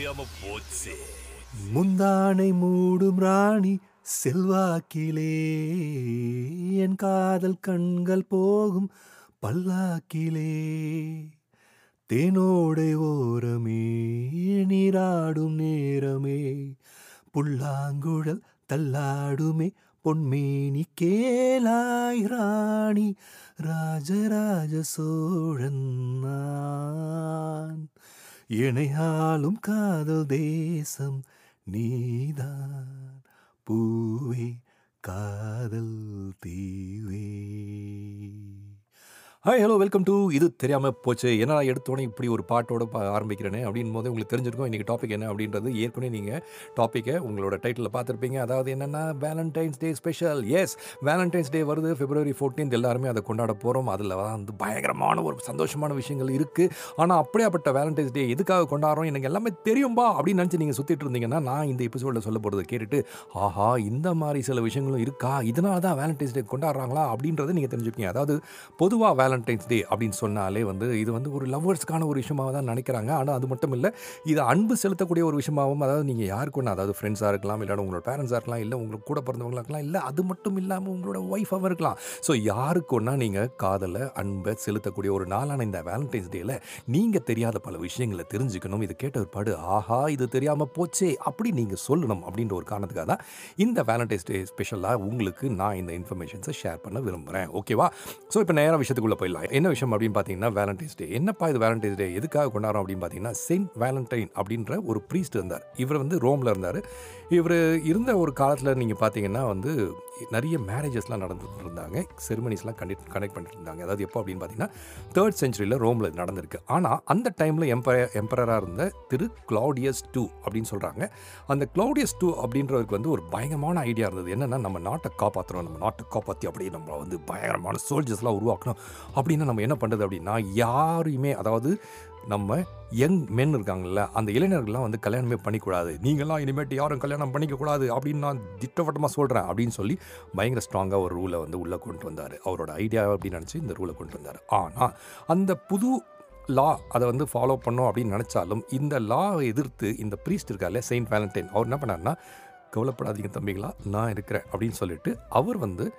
தெரியாம போச்சு. முந்தானை மூடும் ராணி செல்வாக்கிலே. என் காதல் கண்கள் போகும் பல்லாக்கிலே. தேனோடை ஓரமே நீராடும் நேரமே. புல்லாங்குழல் தள்ளாடுமே பொன்மேனி கேளாய் ராணி. ராஜராஜ சோழன் நான். இணையாலும் காதல் தேசம் நீதான். பூவே காதல் தீவே. ஹாய் ஹலோ வெல்கம் டு இது தெரியாமல் போச்சு. என்ன எடுத்தோடனே இப்படி ஒரு பாட்டோட பா ஆரம்பிக்கிறேனே அப்படின் போது உங்களுக்கு தெரிஞ்சிருக்கும். இன்றைக்கி டாபிக் என்ன அப்படின்றது ஏற்கனவே நீங்கள் டாப்பிக்கை உங்களோட டைட்டிலில் பார்த்துருப்பீங்க. அதாவது என்னென்னா Valentine's Day special as Valentine's Day வருது. பிப்ரவரி ஃபோர்டீன்த் எல்லாருமே அதை கொண்டாட போகிறோம் அதில் வந்து பயங்கரமான ஒரு சந்தோஷமான விஷயங்கள் இருக்குது ஆனால் அப்படியாப்பட்ட வேலண்டைன்ஸ் டே எதுக்காக கொண்டாடுறோம்? எனக்கு எல்லாமே தெரியும்பா அப்படின்னு நினச்சி நீங்கள் சுற்றிட்டு இருந்தீங்கன்னா நான் இந்த எபிசோடில் சொல்ல போகிறத கேட்டுட்டு ஆஹா இந்த மாதிரி சில விஷயங்களும் இருக்கா? இதனால தான் வேலண்டைன்ஸ் டே கொண்டாடுறாங்களா? அப்படின்றத நீங்கள் தெரிஞ்சுப்பீங்க. அதாவது பொதுவாக வேலண்டைன்ஸ் டே அப்படின்னு சொன்னாலே வந்து இது வந்து ஒரு லவ்வர்ஸ்க்கான ஒரு விஷயமாக தான் நினைக்கிறாங்க. ஆனால் அது மட்டும் இல்லை இது அன்பு செலுத்தக்கூடிய ஒரு விஷயமாகவும் அதாவது நீங்கள் யாருக்கு ஒன்று அதாவது ஃப்ரெண்ட்ஸாக இருக்கலாம் இல்லை உங்களோட பேரண்ட்ஸாக இருக்கலாம் இல்லை உங்களுக்கு கூட பிறந்தவங்களாக இருக்கலாம் இல்லை அது மட்டும் இல்லாமல் உங்களோட ஒய்ஃபாகவும் இருக்கலாம். ஸோ யாருக்கு ஒன்றா நீங்கள் காதலை அன்பை செலுத்தக்கூடிய ஒரு நாளான இந்த வேலண்டைன்ஸ் டேயில் நீங்கள் தெரியாத பல விஷயங்களை தெரிஞ்சுக்கணும். இது கேட்ட ஒரு பாடு ஆஹா இது தெரியாமல் போச்சே அப்படி நீங்கள் சொல்லணும் அப்படின்ற ஒரு காரணத்துக்காக தான் இந்த வேலண்டைன்ஸ் டே ஸ்பெஷலாக உங்களுக்கு நான் இந்த இன்ஃபர்மேஷன்ஸை ஷேர் பண்ண விரும்புகிறேன் ஓகேவா ஸோ இப்போ நேராக விஷயத்துக்குள்ளே போயிடலாம். என்ன விஷயம் அப்படின்னு பார்த்தீங்கன்னா வேலண்டைன்ஸ் டே என்னப்பா இது வேலண்டைன்ஸ் டே எதுக்காக கொண்டாடுறோம் அப்படின்னு பார்த்தீங்கன்னா செயின்ட் வேலண்டைன் அப்படின்ற ஒரு ப்ரீஸ்ட் இருந்தார். இவர் வந்து ரோமில் இருந்தார். இவர் இருந்த ஒரு காலத்தில் நீங்கள் பார்த்தீங்கன்னா வந்து நிறைய மேரேஜஸ்லாம் நடந்துட்டு இருந்தாங்க செரிமனிஸ்லாம் கண்டக்ட் கனெக்ட் பண்ணிட்டு இருந்தாங்க அதாவது எப்போ அப்படின்னு பார்த்தீங்கன்னா தேர்ட் செஞ்சுரியில் ரோமில் நடந்திருக்கு. ஆனால் அந்த டைமில் எம்பர எம்பரராக இருந்த திரு கிளாடியஸ் டூ அப்படின்னு சொல்கிறாங்க அந்த கிளாடியஸ் டூ அப்படின்றவருக்கு வந்து ஒரு பயங்கரமான ஐடியா இருந்தது. என்னென்னா நம்ம நாட்டை காப்பாற்றுறோம் நம்ம நாட்டை காப்பாற்றி அப்படியே நம்ம வந்து பயங்கரமான சோல்ஜர்ஸ்லாம் உருவாக்கணும் அப்படின்னா நம்ம என்ன பண்ணுறது அப்படின்னா யாரையுமே அதாவது நம்ம யங் மென் இருக்காங்கல்ல அந்த இளைஞர்கள்லாம் வந்து கல்யாணமே பண்ணிக்கூடாது. நீங்களாம் இனிமேட்டு யாரும் கல்யாணம் பண்ணிக்கக்கூடாது அப்படின்னு நான் திட்டவட்டமாக சொல்கிறேன் அப்படின்னு சொல்லி பயங்கர ஸ்ட்ராங்காக ஒரு ரூலை வந்து உள்ளே கொண்டு வந்தார். அவரோட ஐடியா அப்படின்னு நினச்சி இந்த ரூலை கொண்டு வந்தார். ஆனால் அந்த புது லா அதை வந்து ஃபாலோ பண்ணோம் அப்படின்னு நினச்சாலும் இந்த லாவை எதிர்த்து இந்த ப்ரீஸ்ட் இருக்கார்ல செயின்ட் வேலண்டைன் அவர் என்ன பண்ணார்னா கவலைப்படாதீங்க தம்பிங்களா நான் இருக்கிறேன் அப்படின்னு சொல்லிட்டு அவர் வந்து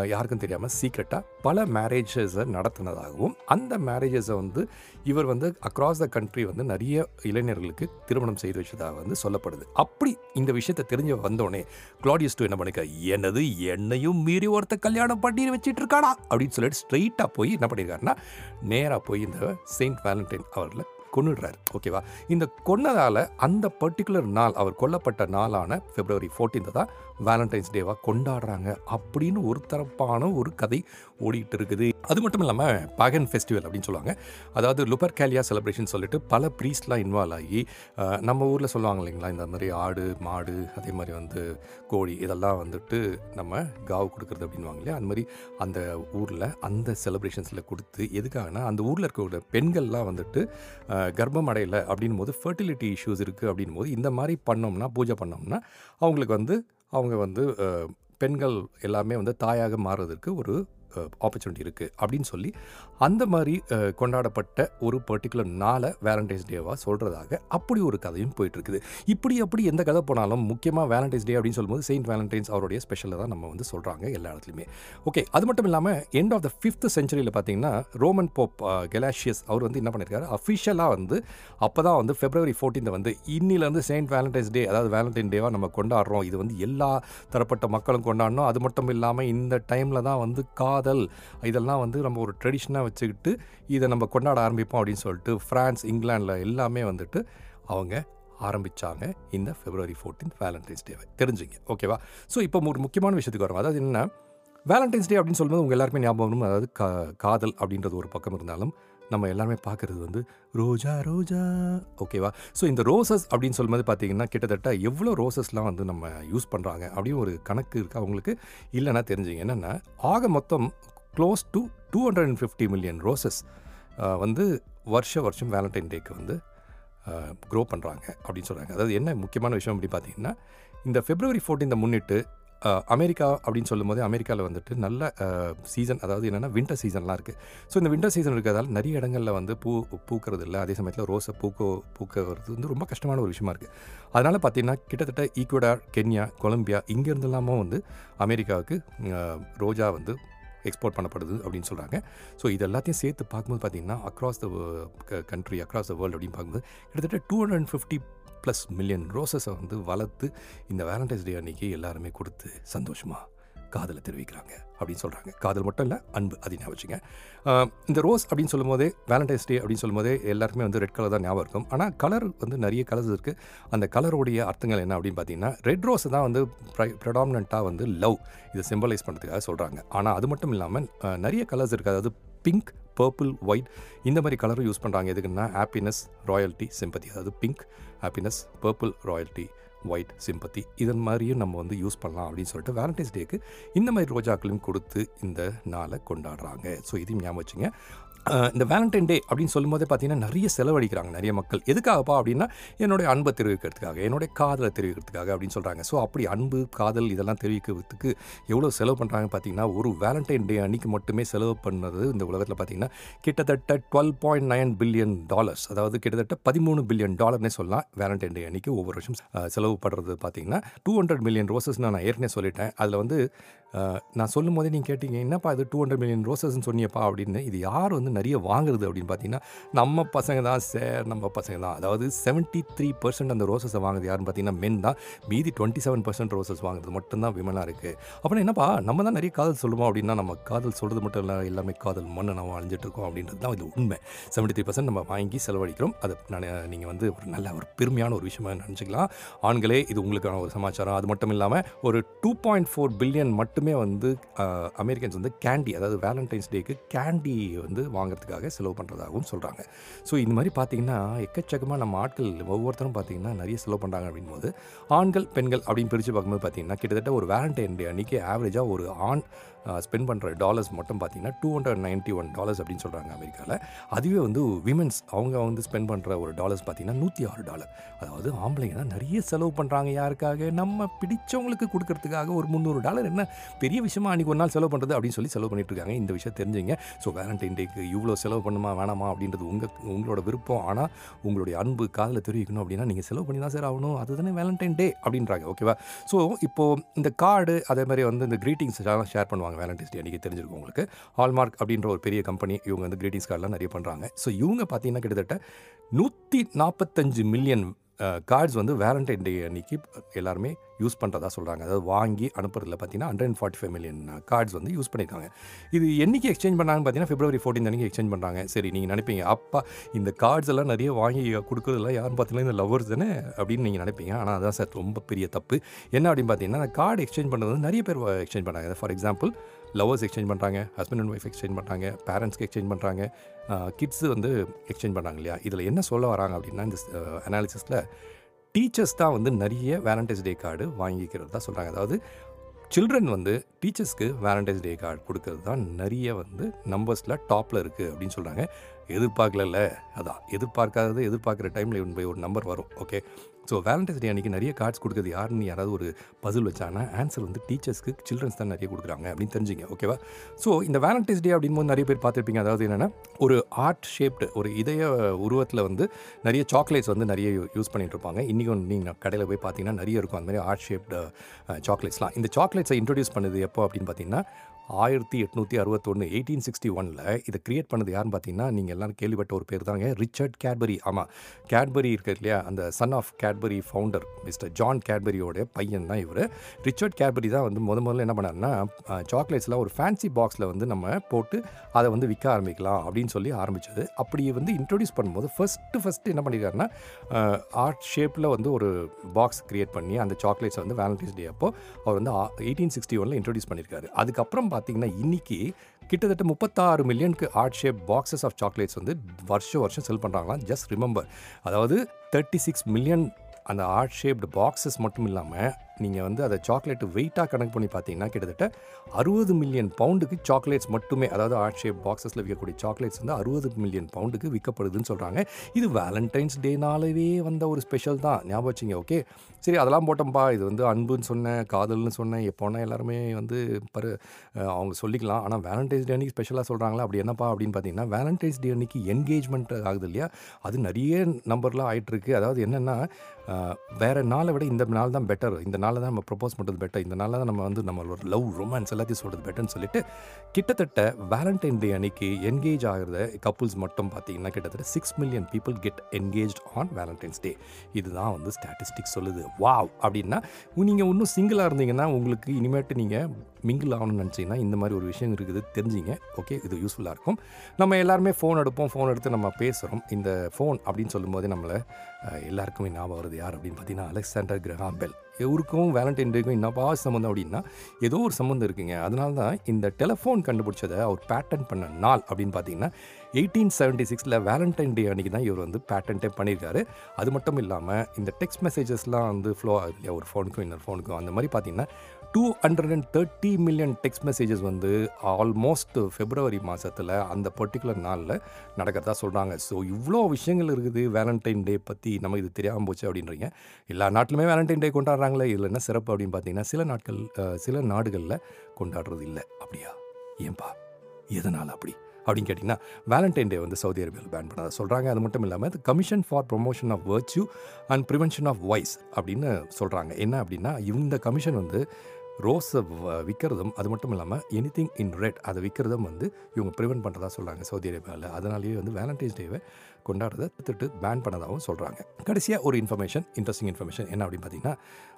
யாருக்கும் தெரியாமல் சீக்ரெட்டாக பல மேரேஜஸை நடத்தினதாகவும் அந்த மேரேஜஸை வந்து இவர் வந்து அக்ராஸ் த கண்ட்ரி வந்து நிறைய இளைஞர்களுக்கு திருமணம் செய்து வச்சதாக வந்து சொல்லப்படுது. அப்படி இந்த விஷயத்தை தெரிஞ்சு வந்தோடனே கிளாடியஸ் டூ என்ன பண்ணிக்க என்னது என்னையும் மீறி ஒருத்த கல்யாணம் பண்ணி வச்சுட்டு இருக்கானா அப்படின்னு சொல்லிட்டு ஸ்ட்ரெயிட்டாக போய் என்ன பண்ணியிருக்காருன்னா நேராக போய் இந்த செயின்ட் வேலண்டைன் அவர்களை கொன்னுடுறாரு. ஓகேவா? இந்த கொன்னதால் அந்த பர்டிகுலர் நாள் அவர் கொல்லப்பட்ட நாளான பிப்ரவரி 14th தான் வேலண்டைன்ஸ் டேவாக கொண்டாடுறாங்க அப்படின்னு ஒரு தரப்பான ஒரு கதை ஓடிட்டு இருக்குது அது மட்டும் இல்லாமல் பகன் ஃபெஸ்டிவல் அப்படின்னு சொல்லுவாங்க. அதாவது லுபர் கேலியா செலிப்ரேஷன் சொல்லிட்டு பல ப்ரீஸ்ட்லாம் இன்வால்வ் ஆகி நம்ம ஊரில் சொல்லுவாங்க இல்லைங்களா? இந்த மாதிரி ஆடு மாடு அதே மாதிரி வந்து கோழி இதெல்லாம் வந்துட்டு நம்ம காவு கொடுக்குறது அப்படின்வாங்க இல்லையா? அந்த மாதிரி அந்த ஊரில் அந்த செலிப்ரேஷன்ஸில் கொடுத்து எதுக்காகனா அந்த ஊரில் இருக்கக்கூடிய பெண்கள்லாம் வந்துட்டு கர்ப்பம் அடையலை அப்படின் போது ஃபர்டிலிட்டி இஷ்யூஸ் இருக்குது அப்படின் போது இந்த மாதிரி பண்ணோம்னா பூஜை பண்ணோம்னா அவங்களுக்கு வந்து அவங்க வந்து பெண்கள் எல்லாமே வந்து தாயாக மாறுறதுக்கு ஒரு ஆப்பர்ச்சுனிட்டி இருக்குது அப்படின்னு சொல்லி அந்த மாதிரி கொண்டாடப்பட்ட ஒரு பர்டிகுலர் நாளை வேலண்டைன்ஸ் டேவாக சொல்கிறதாக அப்படி ஒரு கதையும் போயிட்டுருக்குது. இப்படி அப்படி எந்த கதை போனாலும் முக்கியமாக வேலண்டைன்ஸ் டே அப்படின்னு சொல்லும்போது செயின்ட் வேலண்டைன்ஸ் அவருடைய ஸ்பெஷலை தான் நம்ம வந்து சொல்கிறாங்க எல்லா இடத்துலையுமே. ஓகே அது மட்டும் இல்லாமல் எண்ட் ஆஃப் த ஃபிஃப்த் செஞ்சுரியில் பார்த்தீங்கன்னா ரோமன் போப் கெலாஷியஸ் அவர் வந்து என்ன பண்ணியிருக்காரு? அஃபிஷியலாக வந்து அப்போ தான் வந்து ஃபெப்ரவரி 14th வந்து இன்னிலேருந்து செயின்ட் வேலண்டைன்ஸ் டே அதாவது வேலண்டைன் டேவாக நம்ம கொண்டாடுறோம். இது வந்து எல்லா தரப்பட்ட மக்களும் கொண்டாடணும். அது மட்டும் இல்லாமல் இந்த டைமில் தான் வந்து காதல் இதெல்லாம் வந்து நம்ம ஒரு ட்ரெடிஷனாக வச்சுக்கிட்டு இதை நம்ம கொண்டாட ஆரம்பிப்போம் அப்படின்னு சொல்லிட்டு ஃப்ரான்ஸ் இங்கிலாண்டில் எல்லாமே வந்துட்டு அவங்க ஆரம்பித்தாங்க இந்த ஃபெப்ரவரி 14th வேலண்டைன்ஸ் டேவை தெரிஞ்சுங்க ஓகேவா ஸோ இப்போ ஒரு முக்கியமான விஷயத்துக்கு வரும். அதாவது என்ன வேலண்டைன்ஸ் டே அப்படின்னு சொல்லும்போது உங்கள் எல்லாருமே ஞாபகம் அதாவது கா காதல் அப்படின்றது ஒரு பக்கம் இருந்தாலும் நம்ம எல்லாருமே பார்க்குறது வந்து ரோஜா ரோஜா. ஓகேவா ஸோ இந்த ரோசஸ் அப்படின்னு சொல்லும்போது பார்த்தீங்கன்னா கிட்டத்தட்ட எவ்வளோ ரோசஸ்லாம் வந்து நம்ம யூஸ் பண்ணுறாங்க அப்படின்னு ஒரு கணக்கு இருக்குது அவங்களுக்கு இல்லைன்னா தெரிஞ்சுங்க. என்னென்னா ஆக மொத்தம் close to two hundred and fifty million roses வந்து வருஷ வருஷம் வேலண்டைன் டேக்கு வந்து க்ரோ பண்ணுறாங்க அப்படின்னு சொல்கிறாங்க அதாவது என்ன முக்கியமான விஷயம் அப்படி பார்த்தீங்கன்னா இந்த ஃபெப்ரவரி 14 முன்னிட்டு அமெரிக்கா அப்படின்னு சொல்லும்போது அமெரிக்காவில் வந்துட்டு நல்ல சீசன் அதாவது என்னென்னா வின்டர் சீசன்லாம் இருக்குது ஸோ இந்த வின்டர் சீசன் இருக்கிறதால நிறைய இடங்களில் வந்து பூ பூக்கிறது இல்லை அதே சமயத்தில் ரோஸை பூக்க பூக்கிறது வந்து ரொம்ப கஷ்டமான ஒரு விஷயமா இருக்குது அதனால் பார்த்தீங்கன்னா கிட்டத்தட்ட ஈக்குவடார் கென்யா கொலம்பியா இங்கேருந்துலாமும் வந்து அமெரிக்காவுக்கு ரோஜா வந்து எக்ஸ்போர்ட் பண்ணப்படுது அப்படின்னு சொல்கிறாங்க ஸோ இது எல்லாத்தையும் சேர்த்து பார்க்கும்போது பார்த்தீங்கன்னா across the country across the world அப்படின்னு பார்க்கும்போது கிட்டத்தட்ட two hundred and fifty plus million ரோசஸை வந்து வளர்த்து இந்த வேலண்டைன்ஸ் டே அன்னைக்கு எல்லாருமே கொடுத்து சந்தோஷமாக காதலை தெரிவிக்கிறாங்க அப்படின்னு சொல்கிறாங்க காதல் மட்டும் இல்லை அன்பு அது ஞாபகம் வச்சுங்க இந்த ரோஸ் அப்படின்னு சொல்லும்போதே வேலண்டைன்ஸ் டே அப்படின்னு சொல்லும்போதே எல்லாருக்குமே வந்து ரெட் கலர் தான் ஞாபகம் இருக்கும். ஆனால் கலர் வந்து நிறைய கலர்ஸ் இருக்குது அந்த கலருடைய அர்த்தங்கள் என்ன அப்படின்னு பார்த்தீங்கன்னா ரெட் ரோஸ் தான் வந்து ப்ரெடாமினண்ட்டாக வந்து லவ் இதை சிம்பலைஸ் பண்ணுறதுக்காக சொல்கிறாங்க ஆனால் அது மட்டும் இல்லாமல் நிறைய கலர்ஸ் இருக்குது அதாவது பிங்க் பர்பிள் ஒயிட் இந்த மாதிரி கலரும் யூஸ் பண்ணுறாங்க எதுக்குன்னா ஹாப்பினஸ் ராயல்ட்டி சிம்பத்தி அதாவது pink happiness purple royalty white sympathy இதன் மாதிரியும் நம்ம வந்து யூஸ் பண்ணலாம் அப்படின்னு சொல்லிட்டு வேலண்டைன்ஸ் டேக்கு இந்த மாதிரி ரோஜாக்களையும் கொடுத்து இந்த நாளை கொண்டாடுறாங்க. ஸோ இதையும் ஞாபகம் வச்சுங்க. இந்த வேலண்டைன் டே அப்படின்னு சொல்லும்போதே பார்த்தீங்கன்னா நிறைய செலவழிக்கிறாங்க நிறைய மக்கள். எதுக்காகப்பா அப்படின்னா என்னுடைய அன்பை தெரிவிக்கிறதுக்காக என்னுடைய காதலை தெரிவிக்கிறதுக்காக அப்படின்னு சொல்கிறாங்க ஸோ அப்படி அன்பு காதல் இதெல்லாம் தெரிவிக்கிறதுக்கு எவ்வளோ செலவு பண்ணுறாங்க பார்த்தீங்கன்னா ஒரு வேலண்டைன் டே அன்னைக்கு மட்டுமே செலவு பண்ணது இந்த உலகத்தில் பார்த்தீங்கன்னா கிட்டத்தட்ட twelve point nine billion dollars அதாவது கிட்டத்தட்ட பதிமூணு பில்லியன் டாலர்னே சொல்லலாம் வேலண்டைன் டே அன்னைக்கு ஒவ்வொரு வருஷம் செலவு படுறது பார்த்தீங்கன்னா டூ ஹண்ட்ரட் மில்லியன் ரோசஸ்னு நான் ஏற்கனவே சொல்லிட்டேன். அதில் வந்து நான் சொல்லும் போதே நீங்கள் கேட்டீங்க என்னப்பா இது டூ ஹண்ட்ரட் மில்லியன் ரோசஸ்ன்னு சொன்னியப்பா அப்படின்னு. இது யார் வந்து நிறைய வாங்குறது அப்படின்னு பார்த்தீங்கன்னா நம்ம பசங்க தான் சார் நம்ம பசங்க தான். அதாவது செவன்ட்டி த்ரீ பர்சன்ட் அந்த ரோசஸை வாங்குறது யாருன்னு பார்த்தீங்கன்னா மென் தான். மீதி டுவெண்ட்டி செவன் பர்சன்ட் ரோசஸ் வாங்குறது மட்டும்தான் விமனாக இருக்குது அப்புறம் என்னப்பா நம்ம தான் நிறைய காதல் சொல்லுவோம் அப்படின்னா நம்ம காதல் சொல்கிறது மட்டும் இல்லை எல்லாமே காதல் மண்ணை நம்ம அழிஞ்சிட்டு இருக்கோம் அப்படின்றது தான் இது உண்மை. செவன்ட்டி த்ரீ பர்சன்ட் நம்ம வாங்கி செலவழிக்கிறோம். அது நான் நீங்கள் வந்து ஒரு நல்ல ஒரு பெருமையான ஒரு விஷயமாக நினச்சிக்கலாம். ஆண்களே இது உங்களுக்கான ஒரு சமாச்சாரம். அது மட்டும் இல்லாமல் ஒரு டூ பாயிண்ட் ஃபோர் பில்லியன் மட்டும் வந்து அமெரிக்கன்ஸ் வந்து கேண்டி அதாவது வேலண்டைன்ஸ் டேக்கு கேண்டி வந்து வாங்குறதுக்காக செலவு பண்ணுறதாகவும் சொல்கிறாங்க ஸோ இந்த மாதிரி பார்த்தீங்கன்னா எக்கச்சக்கமாக நம்ம ஆட்கள் ஒவ்வொருத்தரும் பார்த்தீங்கன்னா நிறைய செலவு பண்ணுறாங்க அப்படின்போது ஆண்கள் பெண்கள் அப்படின்னு பிரித்து பார்க்கும்போது பார்த்திங்கன்னா கிட்டத்தட்ட ஒரு வேலண்டைன் டே அன்றைக்கி ஆவரேஜாக ஒரு ஆண் ஸ்பெண்ட் பண்ணுற டாலர்ஸ் மட்டும் பார்த்தீங்கன்னா two hundred ninety one dollars அப்படின்னு சொல்கிறாங்க அமெரிக்காவில் அதுவே வந்து விமென்ஸ் அவங்க வந்து ஸ்பெண்ட் பண்ணுற ஒரு டாலர்ஸ் பார்த்தீங்கன்னா நூற்றி ஆறு டாலர் அதாவது ஆம்பளைங்க தான் நிறைய செலவு பண்ணுறாங்க யாருக்காக? நம்ம பிடிச்சவங்களுக்கு கொடுக்கறதுக்காக ஒரு முந்நூறு டாலர் என்ன பெரிய விஷயமா அன்றைக்கி ஒரு நாள் செலவு பண்ணுறது அப்படின்னு சொல்லி செலவு பண்ணிட்டு இருக்காங்க. இந்த விஷயம் தெரிஞ்சுங்க. ஸோ வேலண்டைன் டேக்கு இவ்வளோ செலவு பண்ணுமா வேணாமா அப்படின்றது உங்கள் உங்களோட விருப்பம். ஆனால் உங்களுடைய அன்பு காதில் தெரிவிக்கணும் அப்படின்னா நீங்கள் செலவு பண்ணி தான் சார் ஆகணும். அதுதானே வேலண்டைன் டே அப்படின்றாங்க. ஓகேவா ஸோ இப்போது இந்த கார்டு அதே மாதிரி வந்து இந்த க்ரீட்டிங்ஸ் எல்லாம் ஷேர் பண்ணுவாங்க. வேலண்டைன்ஸ் டே அன்றைக்கி தெரிஞ்சிருக்கும் உங்களுக்கு. ஹால்மார்க் அப்படின்ற ஒரு பெரிய கம்பெனி இவங்க வந்து கிரீட்டிங்ஸ் கார்டெலாம் நிறைய பண்ணுறாங்க ஸோ இவங்க பார்த்தீங்கன்னா கிட்டத்தட்ட நூற்றி நாற்பத்தஞ்சு மில்லியன் கார்ட்ஸ் வந்து வேலண்டைன் டே அன்னைக்கு எல்லாருமே யூஸ் பண்ணுறதா சொல்கிறாங்க அதாவது வாங்கி அனுப்புறதுல பார்த்தீங்கன்னா hundred and forty five million cards வந்து யூஸ் பண்ணியிருக்காங்க இது என்னைக்கு எக்ஸ்சேஞ்ச் பண்ணாங்கன்னு பார்த்தீங்கன்னா பிப்ரவரி ஃபோர்டீன் அன்றைக்கி எக்ஸ்சேஞ்ச் பண்ணுறாங்க சரி நீங்கள் நினைப்பீங்க அப்பா இந்த கார்ட்ஸ் எல்லாம் நிறைய வாங்கி கொடுக்குறதுலாம் யாருன்னு பார்த்தீங்கன்னா இந்த லவ்வர்ஸ் தானே? அப்படின்னு நீங்கள் நினைப்பீங்க. ஆனால் அதான் சார் ரொம்ப பெரிய தப்பு. என்ன அப்படின்னு பார்த்தீங்கன்னா அந்த கார்டு எக்ஸ்சேஞ்ச் பண்ணுறது வந்து நிறைய பேர் எக்ஸ்சேஞ்ச் பண்ணாங்க ஃபார் எக்ஸாம்பிள் லவ்வர்ஸ் எக்ஸ்சேஞ்ச் பண்ணுறாங்க ஹஸ்பண்ட் அண்ட் ஒய்ஃப் எக்ஸ்சேஞ்ச் பண்ணுறாங்க பேரண்ட்ஸ்க்கு எக்ஸ்சேஞ்ச் பண்ணுறாங்க கிட்ஸு வந்து எக்ஸ்சேஞ்ச் பண்ணுறாங்க இல்லையா? இதில் என்ன சொல்ல வராங்க அப்படின்னா இந்த அனாலிசிஸில் டீச்சர்ஸ் தான் வந்து நிறைய வேலண்டைன்ஸ் டே கார்டு வாங்கிக்கிறது தான் சொல்கிறாங்க அதாவது சில்ட்ரன் வந்து டீச்சர்ஸ்க்கு வேலண்டைன்ஸ் டே கார்டு கொடுக்கறது தான் நிறைய வந்து நம்பர்ஸில் டாப்பில் இருக்குது அப்படின்னு சொல்கிறாங்க எதிர்பார்க்கல அதான் எதிர்பார்க்காதது எதிர்பார்க்குற டைமில் போய் ஒரு நம்பர் வரும் ஓகே ஸோ வேலண்டைன்ஸ் டே அன்றைக்கி நிறைய கார்ட்ஸ் கொடுக்குறது யாருன்னு யாராவது ஒரு பசில் வச்சாங்கன்னா ஆன்சர் வந்து டீச்சர்ஸ்க்கு சில்ட்ரன்ஸ் தான் நிறைய கொடுக்குறாங்க அப்படின்னு தெரிஞ்சுங்க ஓகேவா ஸோ இந்த வேலண்டைன்ஸ் டே அப்படின்போது நிறைய பேர் பார்த்துருப்பீங்க. அதாவது என்னென்னா ஒரு ஆர்ட் ஷேப்டு ஒரு இதய உருவத்தில் வந்து நிறைய சாக்லேட்ஸ் வந்து நிறைய யூஸ் பண்ணிகிட்டு இருப்பாங்க. இன்றைக்கி நீங்கள் கடையில் போய் பார்த்தீங்கன்னா நிறைய இருக்கும். அந்த மாதிரி ஆர்ட் ஷேப்டு சாக்லேட்ஸ்லாம் இந்த சாக்லேட்ஸை இன்ட்ரடியூஸ் பண்ணது எப்போ அப்படின்னு பார்த்தீங்கன்னா ஆயிரத்தி எட்நூற்றி அறுபத்தொன்று எயிட்டீன் சிக்ஸ்டி ஒனில் இதை கிரியேட் பண்ணது யாருன்னு பார்த்தீங்கன்னா நீங்கள் எல்லாரும் கேள்விப்பட்ட ஒரு பேர் தாங்க ரிச்சர்ட் கேட்பரி. ஆமாம் கேட்பரி இருக்கு இல்லையா? அந்த son of Cadbury founder Mister John கேட்பரியோட பையன் தான் இவர். ரிச்சர்ட் கேட்பரி தான் வந்து முத முதல்ல என்ன பண்ணாருன்னா சாக்லேட்ஸ்லாம் ஒரு ஃபேன்சி பாக்ஸில் வந்து நம்ம போட்டு அதை வந்து விற்க ஆரம்பிக்கலாம் அப்படின்னு சொல்லி ஆரம்பித்தது அப்படி வந்து இன்ட்ரடியூஸ் பண்ணும்போது ஃபஸ்ட்டு ஃபஸ்ட்டு என்ன பண்ணியிருக்காருன்னா ஆர்ட் ஷேப்பில் வந்து ஒரு பாக்ஸ் க்ரியேட் பண்ணி அந்த சாக்லேட்ஸை வந்து வேலண்டைன்ஸ் டே அப்போ அவர் வந்து எயிட்டீன் சிக்ஸ்டி ஒனில் இன்ட்ரடியூஸ் பண்ணியிருக்காரு அதுக்கப்புறம் பார்த்தீங்கன்னா இன்றைக்கி கிட்டத்தட்ட முப்பத்தாறு மில்லியனுக்கு heart shape boxes of chocolates வந்து வருஷம் வருஷம் செல் பண்ணுறாங்களாம் ஜஸ்ட் ரிமெம்பர் அதாவது தேர்ட்டி சிக்ஸ் மில்லியன் அந்த ஆர்ட் ஷேப்டு பாக்ஸஸ் மட்டும் இல்லாமல் நீங்கள் வந்து அதை சாக்லேட் வெயிட்டாக கணக்கு பண்ணி பார்த்தீங்கன்னா கிட்டத்தட்ட அறுபது மில்லியன் பவுண்டுக்கு சாக்லேட்ஸ் மட்டுமே அதாவது ஆர்ட் ஷேப் பாக்ஸஸில் விற்கக்கூடிய சாக்லேட்ஸ் வந்து அறுபது மில்லியன் பவுண்டுக்கு விற்கப்படுதுன்னு சொல்கிறாங்க இது வேலண்டைன்ஸ் டேனாலவே வந்த ஒரு ஸ்பெஷல் தான். ஞாபகம் வச்சிங்க ஓகே சரி அதெல்லாம் போட்டோம்ப்பா இது வந்து அன்புன்னு சொன்னேன் காதல்னு சொன்னேன். எப்போனா எல்லாருமே வந்து பரு அவங்க சொல்லிக்கலாம். ஆனால் வேலண்டைன்ஸ் டே அன்றைக்கி ஸ்பெஷலாக சொல்கிறாங்களா அப்படி என்னப்பா அப்படின்னு பார்த்தீங்கன்னா வேலண்டைன்ஸ் டே அன்னைக்கு என்கேஜ்மெண்ட் ஆகுது இல்லையா? அது நிறைய நம்பர்லாம் ஆகிட்டுருக்கு அதாவது என்னென்னா வேறு நாளை விட இந்த நாள் தான் பெட்டர் இந்த நாள் நாளில் தான் நம்ம ப்ரப்போஸ் பண்ணுறது பெட்டர் இந்த நாளில் தான் நம்ம வந்து நம்மளோட லவ் ரொமான்ஸ் எல்லாத்தையும் சொல்கிறது பெட்டர்னு சொல்லிட்டு கிட்டத்தட்ட வேலண்டைன் டே அன்னைக்கு என்கேஜ் ஆகிறத கப்புள்ஸ் மட்டும் பார்த்தீங்கன்னா கிட்டத்தட்ட six million people get engage on Valentine's Day இதுதான் வந்து ஸ்டாட்டிஸ்டிக்ஸ் சொல்லுது. வாவ் அப்படின்னா நீங்கள் இன்னும் சிங்கிளாக இருந்தீங்கன்னா உங்களுக்கு இனிமேட்டு நீங்கள் மிங்கிள் ஆகணும்னு நினச்சிங்கன்னா இந்த மாதிரி ஒரு விஷயம் இருக்குது தெரிஞ்சிங்க. ஓகே இது யூஸ்ஃபுல்லாக இருக்கும். நம்ம எல்லாருமே ஃபோன் எடுப்போம் ஃபோன் எடுத்து நம்ம பேசுகிறோம் இந்த ஃபோன் அப்படின்னு சொல்லும்போது நம்மளை எல்லாருக்குமே ஞாபகம் வருது யார் அப்படின்னு பார்த்தீங்கன்னா அலெக்சாண்டர் கிரஹாம் பெல் எவருக்கும் வேலண்டைன் டேக்கும் என்னப்பா சம்மந்தம் அப்படின்னா ஏதோ ஒரு சம்மந்தம் இருக்குங்க. அதனால தான் இந்த டெலஃபோன் கண்டுபிடிச்சதை அவர் பேட்டன் பண்ண நாள் அப்படின்னு பார்த்தீங்கன்னா எயிட்டீன் செவன்ட்டி சிக்ஸில் வேலண்டைன் டே அன்றைக்கி தான் இவர் வந்து பேட்டன்ட்டே பண்ணியிருக்காரு. அது மட்டும் இல்லாமல் இந்த டெக்ஸ்ட் மெசேஜஸ்லாம் வந்து ஃப்ளோ ஆகுது இல்லையா? ஒரு ஃபோனுக்கும் இன்னொரு ஃபோனுக்கும் அந்த மாதிரி பார்த்தீங்கன்னா two hundred and thirty million text messages வந்து ஆல்மோஸ்ட் ஃபெப்ரவரி மாதத்தில் அந்த பர்டிகுலர் நாளில் நடக்கிறதா சொல்கிறாங்க ஸோ இவ்வளோ விஷயங்கள் இருக்குது. வேலண்டைன் டே பற்றி நமக்கு இது தெரியாமல் போச்சு அப்படின்றீங்க. எல்லா நாட்டிலுமே வேலண்டைன் டே கொண்டாடுறாங்களே. இதில் என்ன சிறப்பு அப்படின்னு பார்த்தீங்கன்னா சில நாட்கள் சில நாடுகளில் கொண்டாடுறது இல்லை. அப்படியா? ஏன்பா? எதனால் அப்படி? அப்படின்னு கேட்டிங்கன்னா வேலண்டைன் டே வந்து சவுதி அரேபியாவில் பேன் பண்ணதை சொல்கிறாங்க அது மட்டும் இல்லாமல் commission for promotion of virtue and prevention of vice அப்படின்னு சொல்கிறாங்க என்ன அப்படின்னா இந்த கமிஷன் வந்து ரோஸை விற்கிறதும் அது மட்டும் இல்லாமல் எனிதிங் இன் ரெட் அதை விற்கிறதும் வந்து இவங்க ப்ரிவென்ட் பண்ணுறதா சொல்கிறாங்க சவுதி அரேபியாவில் அதனாலேயே வந்து வேலண்டைன்ஸ் டேவை கொண்டாடுறதை திட்டு பேன் பண்ணதாகவும் சொல்கிறாங்க கடைசியாக ஒரு இன்ஃபர்மேஷன் இன்ட்ரெஸ்டிங் இன்ஃபர்மேஷன் என்ன அப்படின்னு பார்த்தீங்கன்னா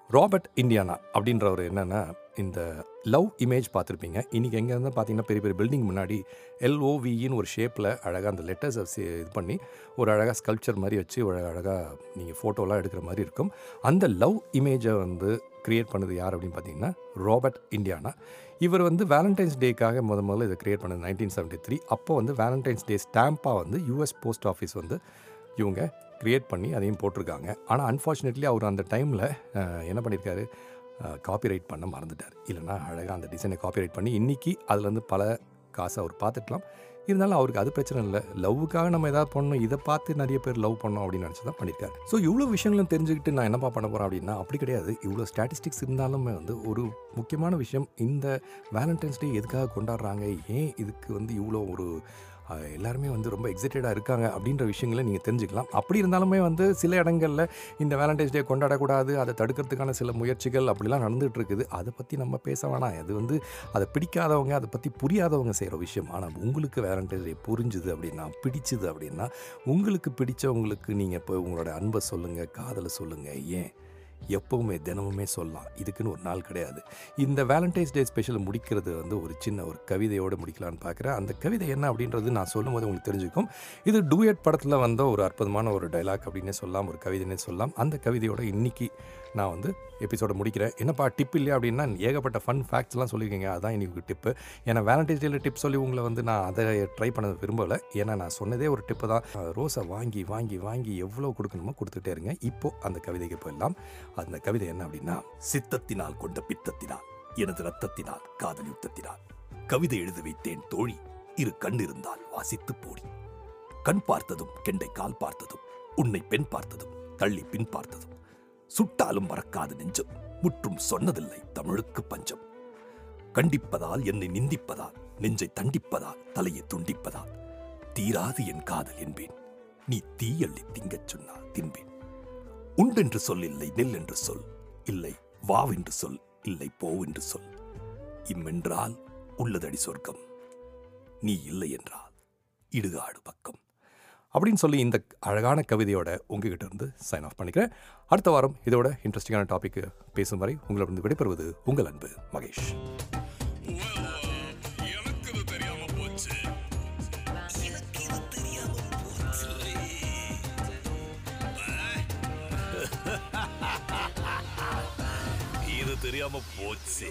ராபர்ட் இண்டியானா அப்படின்றவர் என்னென்னா இந்த லவ் இமேஜ் பார்த்துருப்பீங்க. இன்றைக்கி எங்கேருந்து பார்த்தீங்கன்னா பெரிய பெரிய பில்டிங் முன்னாடி எல்ஓவின்னு ஒரு ஷேப்பில் அழகாக அந்த லெட்டர்ஸை இது பண்ணி ஒரு அழகாக ஸ்கல்ப்சர் மாதிரி வச்சு ஒரு அழகாக நீங்கள் ஃபோட்டோலாம் எடுக்கிற மாதிரி இருக்கும். அந்த லவ் இமேஜை வந்து க்ரியேட் பண்ணது யார் அப்படின்னு பார்த்தீங்கன்னா ராபர்ட் இண்டியானா இவர் வந்து வேலண்டைன்ஸ் டேக்காக முத முதல்ல இதை கிரியேட் பண்ணது நைன்டீன் செவன்ட்டி த்ரீ அப்போ வந்து வேலண்டைன்ஸ் டே ஸ்டாம்பாக வந்து யூஎஸ் போஸ்ட் ஆஃபீஸ் வந்து இவங்க க்ரியேட் பண்ணி அதையும் போட்டிருக்காங்க. ஆனால் அன்ஃபார்ச்சுனேட்லி அவர் அந்த டைமில் என்ன பண்ணியிருக்காரு காப்பிரைட் பண்ண மறந்துட்டார். இல்லைனா அழகாக அந்த டிசைனை காப்பிரைட் பண்ணி இன்றைக்கி அதுலேருந்து பல காசை அவர் பார்த்துக்கலாம். இருந்தாலும் அவருக்கு அது பிரச்சனை இல்லை. லவ்வுக்காக நம்ம ஏதாவது பண்ணணும். இதை பார்த்து நிறைய பேர் லவ் பண்ணோம் அப்படின்னு நினச்சி தான் பண்ணியிருக்காரு. ஸோ இவ்வளோ விஷயங்களும் தெரிஞ்சுக்கிட்டு நான் என்னப்பா பண்ண போகிறேன் அப்படின்னா அப்படி கிடையாது. இவ்வளோ ஸ்டாட்டிஸ்டிக்ஸ் இருந்தாலுமே வந்து ஒரு முக்கியமான விஷயம் இந்த வேலண்டைன்ஸ் டே எதுக்காக கொண்டாடுறாங்க? ஏன் இதுக்கு வந்து இவ்வளோ ஒரு எல்லாருமே வந்து ரொம்ப எக்ஸைட்டடாக இருக்காங்க அப்படின்ற விஷயங்களை நீங்கள் தெரிஞ்சுக்கலாம். அப்படி இருந்தாலுமே வந்து சில இடங்களில் இந்த வேலண்டைன்ஸ் டே கொண்டாடக்கூடாது அதை தடுக்கிறதுக்கான சில முயற்சிகள் அப்படிலாம் நடந்துகிட்டு இருக்குது அதை பற்றி நம்ம பேச வேணாம். அது வந்து அதை பிடிக்காதவங்க அதை பற்றி புரியாதவங்க செய்கிற விஷயம். ஆனால் உங்களுக்கு வேலண்டைன்ஸ் டே புரிஞ்சுது அப்படின்னா பிடிச்சுது அப்படின்னா உங்களுக்கு பிடிச்சவங்களுக்கு நீங்கள் இப்போ உங்களோட அன்பை சொல்லுங்கள் காதலை சொல்லுங்கள் ஏன்? எப்பவுமே தினமுமே சொல்லலாம். இதுக்குன்னு ஒரு நாள் கிடையாது. இந்த வேலண்டைன்ஸ் டே ஸ்பெஷல் முடிக்கிறது வந்து ஒரு சின்ன ஒரு கவிதையோடு முடிக்கலான்னு பார்க்குறேன். அந்த கவிதை என்ன அப்படின்றது நான் சொல்லும்போது உங்களுக்கு தெரிஞ்சுக்கும். இது டூயட் படத்தில் வந்த ஒரு அற்புதமான ஒரு டைலாக் அப்படின்னே சொல்லலாம். ஒரு கவிதைன்னே சொல்லலாம். அந்த கவிதையோட இன்னைக்கு நான் வந்து எபிசோட முடிக்கிறேன். என்னப்பா டிப் இல்லையா அப்படின்னா ஏகப்பட்ட ஃபன் ஃபேக்ட்ஸ்லாம் சொல்லியிருக்கீங்க. அதான் இன்னைக்கு டிப்பு ஏன்னா வேலண்டைன்ஸ் டேல டிப் சொல்லி உங்களை வந்து நான் அதை ட்ரை பண்ண விரும்பலை. ஏன்னா நான் சொன்னதே ஒரு டிப்பு தான். ரோஸை வாங்கி வாங்கி வாங்கி எவ்வளோ கொடுக்கணுமோ கொடுத்துட்டே இருங்க. இப்போது அந்த கவிதைக்கு போயிடலாம். அந்த கவிதை என்ன அப்படின்னா சித்தத்தினால் கொண்ட பித்தத்தினால் எனது ரத்தத்தினால் காதல் யுத்தத்தினால். கவிதை எழுத வைத்தேன் தோழி இரு கண் இருந்தால் வாசித்து போடி. கண் பார்த்ததும் கெண்டை கால் பார்த்ததும் உன்னை பெண் பார்த்ததும் தள்ளி பின் பார்த்ததும். சுட்டாலும் மறக்காத நெஞ்சம் முற்றும் சொன்னதில்லை தமிழுக்கு பஞ்சம். கண்டிப்பதால் என்னை நிந்திப்பதால் நெஞ்சை தண்டிப்பதால் தலையை துண்டிப்பதால் தீராது என் காதல் என்பேன். நீ தீயள்ளி திங்கச் சொன்னால் தின்பேன். உண்டென்று சொல் இல்லை நெல் என்று சொல் இல்லை வாவென்று சொல் இல்லை போவென்று சொல். இம்மென்றால் உள்ளதடி சொர்க்கம் நீ இல்லை என்றால் இடுகாடு பக்கம். அப்படின்னு சொல்லி இந்த அழகான கவிதையோட உங்ககிட்ட இருந்து சைன் ஆஃப் பண்ணிக்கிறேன். அடுத்த வாரம் இதோட இன்ட்ரெஸ்டிங்கான டாபிக் பேசும் வரை உங்களிடம் விடைபெறுவது உங்கள் அன்பு மகேஷ். தெரியாம போச்சு.